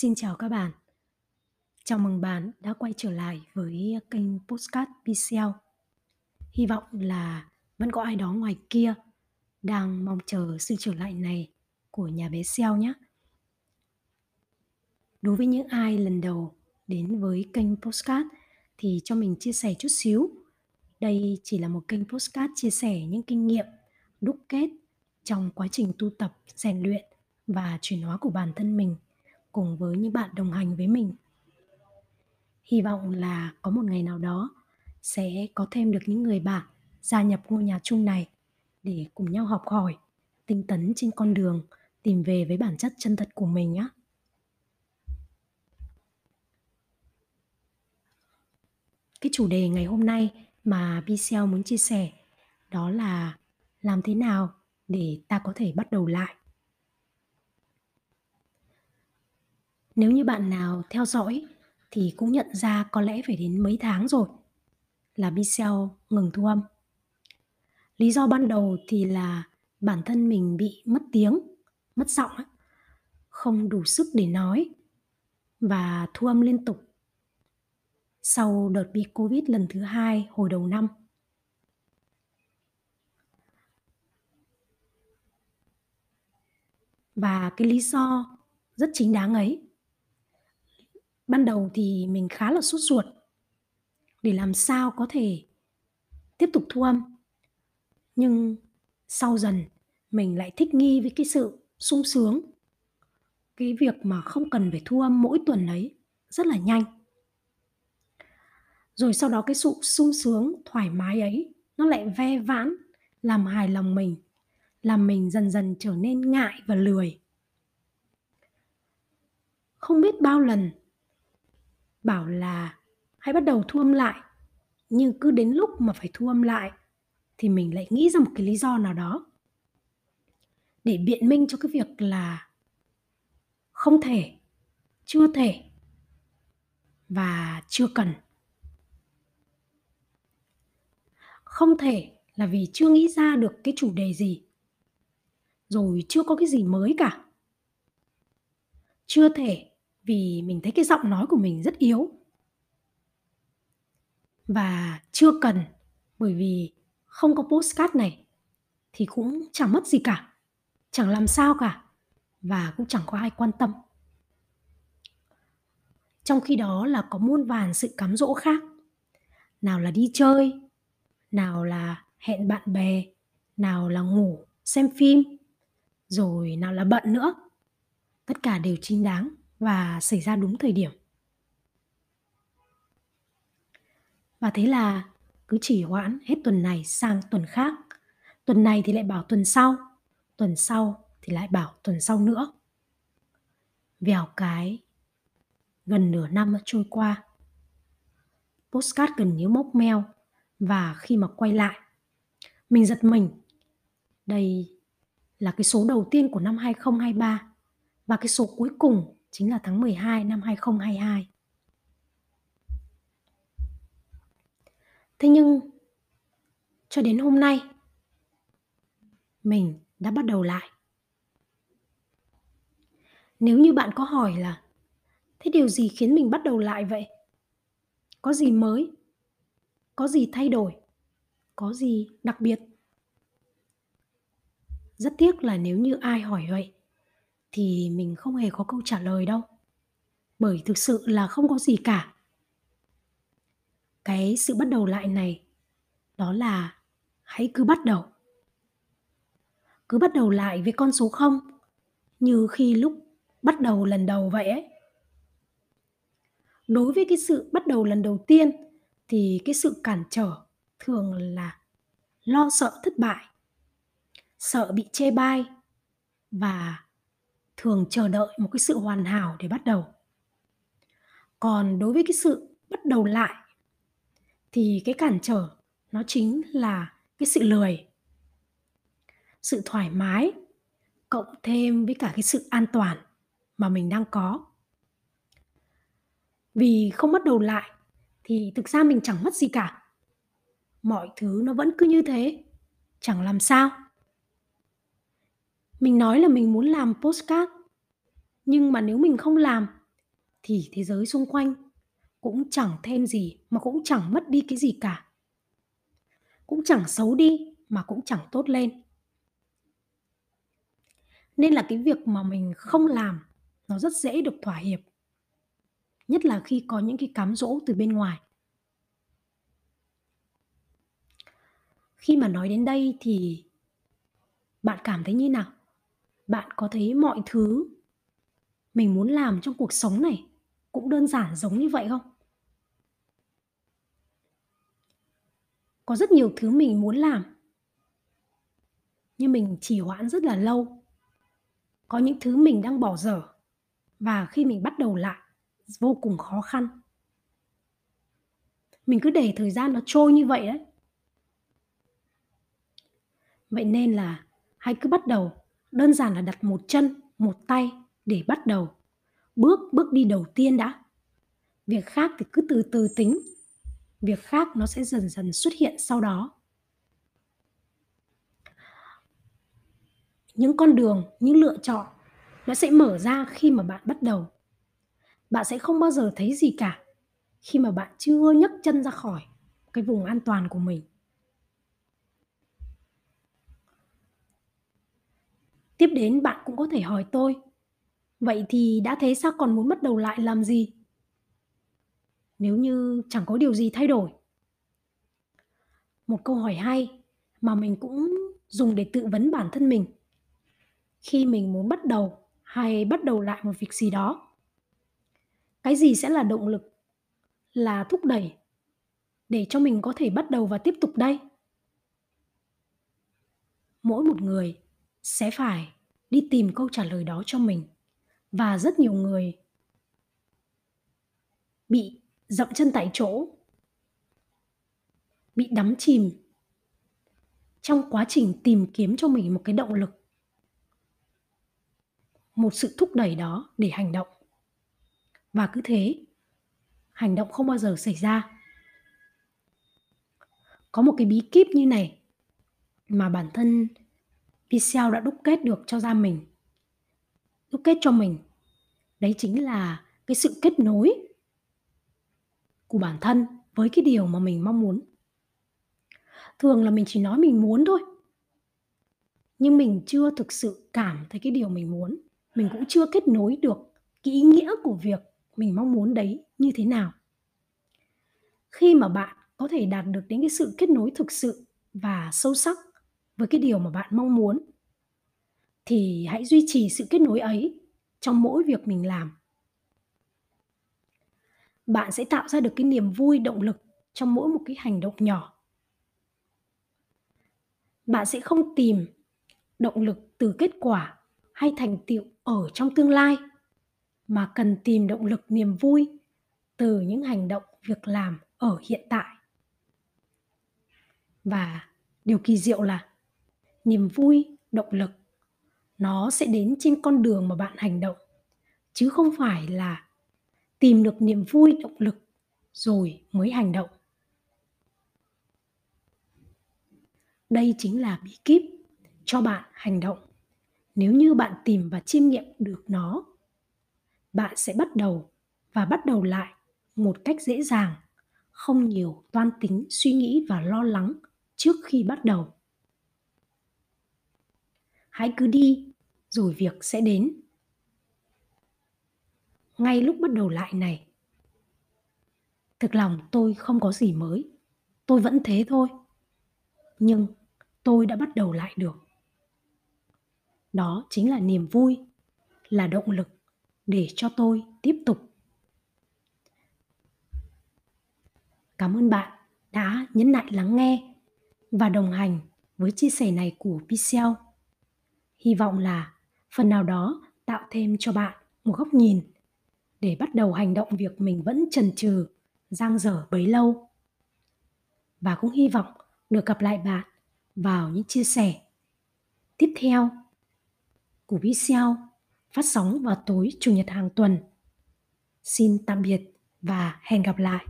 Xin chào các bạn. Chào mừng bạn đã quay trở lại với kênh Postcard PCL. Hy vọng là vẫn có ai đó ngoài kia đang mong chờ sự trở lại này của nhà bé Seo nhé. Đối với những ai lần đầu đến với kênh Postcard thì cho mình chia sẻ chút xíu. Đây chỉ là một kênh Postcard chia sẻ những kinh nghiệm đúc kết trong quá trình tu tập, rèn luyện và chuyển hóa của bản thân mình cùng với những bạn đồng hành với mình. Hy vọng là có một ngày nào đó sẽ có thêm được những người bạn gia nhập ngôi nhà chung này để cùng nhau học hỏi, tinh tấn trên con đường tìm về với bản chất chân thật của mình nhé cái chủ đề ngày hôm nay mà PCL muốn chia sẻ đó là làm thế nào để ta có thể bắt đầu lại. Nếu như bạn nào theo dõi thì cũng nhận ra có lẽ phải đến mấy tháng rồi là Bicel ngừng thu âm. Lý do ban đầu thì là bản thân mình bị mất tiếng, mất giọng, không đủ sức để nói và thu âm liên tục. Sau đợt bị Covid lần thứ hai hồi đầu năm. Và cái lý do rất chính đáng ấy ban đầu thì mình khá là sốt ruột để làm sao có thể tiếp tục thu âm. Nhưng sau dần, mình lại thích nghi với cái sự sung sướng, cái việc mà không cần phải thu âm mỗi tuần ấy rất là nhanh. Rồi sau đó cái sự sung sướng, thoải mái ấy, nó lại ve vãn, làm hài lòng mình, làm mình dần dần trở nên ngại và lười. Không biết bao lần bảo là hãy bắt đầu thu âm lại, nhưng cứ đến lúc mà phải thu âm lại thì mình lại nghĩ ra một cái lý do nào đó để biện minh cho cái việc là không thể, chưa thể và chưa cần. Không thể là vì chưa nghĩ ra được cái chủ đề gì, rồi chưa có cái gì mới cả. Chưa thể vì mình thấy cái giọng nói của mình rất yếu. Và chưa cần, bởi vì không có postcard này thì cũng chẳng mất gì cả, chẳng làm sao cả và cũng chẳng có ai quan tâm. Trong khi đó là có muôn vàn sự cám dỗ khác, nào là đi chơi, nào là hẹn bạn bè, nào là ngủ, xem phim, rồi nào là bận nữa. Tất cả đều chính đáng và xảy ra đúng thời điểm. Và thế là cứ chỉ hoãn hết tuần này sang tuần khác. Tuần này thì lại bảo tuần sau, tuần sau thì lại bảo tuần sau nữa. Vèo cái gần nửa năm đã trôi qua. Postcard gần như mốc meo và khi mà quay lại, mình giật mình. Đây là cái số đầu tiên của năm 2023 và cái số cuối cùng chính là tháng 12 năm 2022. Thế nhưng, cho đến hôm nay, mình đã bắt đầu lại. Nếu như bạn có hỏi là, thế điều gì khiến mình bắt đầu lại vậy? Có gì mới? Có gì thay đổi? Có gì đặc biệt? Rất tiếc là nếu như ai hỏi vậy thì mình không hề có câu trả lời đâu. Bởi thực sự là không có gì cả. Cái sự bắt đầu lại này, đó là hãy cứ bắt đầu. Cứ bắt đầu lại với con số không, như khi lúc bắt đầu lần đầu vậy ấy. Đối với cái sự bắt đầu lần đầu tiên, thì cái sự cản trở thường là lo sợ thất bại, sợ bị chê bai và thường chờ đợi một cái sự hoàn hảo để bắt đầu. Còn đối với cái sự bắt đầu lại, thì cái cản trở nó chính là cái sự lười, sự thoải mái, cộng thêm với cả cái sự an toàn mà mình đang có. Vì không bắt đầu lại thì thực ra mình chẳng mất gì cả. Mọi thứ nó vẫn cứ như thế, chẳng làm sao mình nói là mình muốn làm postcard, nhưng mà nếu mình không làm thì thế giới xung quanh cũng chẳng thêm gì, mà cũng chẳng mất đi cái gì cả. Cũng chẳng xấu đi, mà cũng chẳng tốt lên. Nên là cái việc mà mình không làm, nó rất dễ được thỏa hiệp. Nhất là khi có những cái cám dỗ từ bên ngoài. Khi mà nói đến đây thì bạn cảm thấy như nào? Bạn có thấy mọi thứ mình muốn làm trong cuộc sống này cũng đơn giản giống như vậy không? Có rất nhiều thứ mình muốn làm nhưng mình trì hoãn rất là lâu. Có những thứ mình đang bỏ dở và khi mình bắt đầu lại vô cùng khó khăn. Mình cứ để thời gian nó trôi như vậy đấy. Vậy nên là hãy cứ bắt đầu, đơn giản là đặt một chân, một tay để bắt đầu. Bước bước đi đầu tiên đã. Việc khác thì cứ từ từ tính. Việc khác nó sẽ dần dần xuất hiện sau đó. Những con đường, những lựa chọn nó sẽ mở ra khi mà bạn bắt đầu. Bạn sẽ không bao giờ thấy gì cả khi mà bạn chưa nhấc chân ra khỏi cái vùng an toàn của mình. Tiếp đến bạn cũng có thể hỏi tôi, vậy thì đã thế sao còn muốn bắt đầu lại làm gì? Nếu như chẳng có điều gì thay đổi. Một câu hỏi hay mà mình cũng dùng để tự vấn bản thân mình. Khi mình muốn bắt đầu hay bắt đầu lại một việc gì đó. Cái gì sẽ là động lực, là thúc đẩy để cho mình có thể bắt đầu và tiếp tục đây? Mỗi một người sẽ phải đi tìm câu trả lời đó cho mình. Và rất nhiều người bị dậm chân tại chỗ, bị đắm chìm trong quá trình tìm kiếm cho mình một cái động lực, một sự thúc đẩy đó để hành động. Và cứ thế, hành động không bao giờ xảy ra. Có một cái bí kíp như này mà bản thân Pixel đã đúc kết được cho ra mình. Đúc kết cho mình. Đấy chính là cái sự kết nối của bản thân với cái điều mà mình mong muốn. Thường là mình chỉ nói mình muốn thôi. Nhưng mình chưa thực sự cảm thấy cái điều mình muốn. Mình cũng chưa kết nối được cái ý nghĩa của việc mình mong muốn đấy như thế nào. Khi mà bạn có thể đạt được đến cái sự kết nối thực sự và sâu sắc với cái điều mà bạn mong muốn, thì hãy duy trì sự kết nối ấy trong mỗi việc mình làm. Bạn sẽ tạo ra được cái niềm vui, động lực trong mỗi một cái hành động nhỏ. Bạn sẽ không tìm động lực từ kết quả hay thành tựu ở trong tương lai, mà cần tìm động lực, niềm vui từ những hành động, việc làm ở hiện tại. Và điều kỳ diệu là niềm vui, động lực, nó sẽ đến trên con đường mà bạn hành động. Chứ không phải là tìm được niềm vui, động lực rồi mới hành động. Đây chính là bí kíp cho bạn hành động. Nếu như bạn tìm và chiêm nghiệm được nó, bạn sẽ bắt đầu và bắt đầu lại một cách dễ dàng, không nhiều toan tính suy nghĩ và lo lắng trước khi bắt đầu hãy cứ đi, rồi việc sẽ đến. Ngay lúc bắt đầu lại này, thực lòng tôi không có gì mới. Tôi vẫn thế thôi, nhưng tôi đã bắt đầu lại được. Đó chính là niềm vui, là động lực để cho tôi tiếp tục. Cảm ơn bạn đã nhấn lại lắng nghe và đồng hành với chia sẻ này của Pixel hy vọng là phần nào đó tạo thêm cho bạn một góc nhìn để bắt đầu hành động việc mình vẫn chần chừ, giang dở bấy lâu. Và cũng hy vọng được gặp lại bạn vào những chia sẻ tiếp theo của video phát sóng vào tối chủ nhật hàng tuần. Xin tạm biệt và hẹn gặp lại.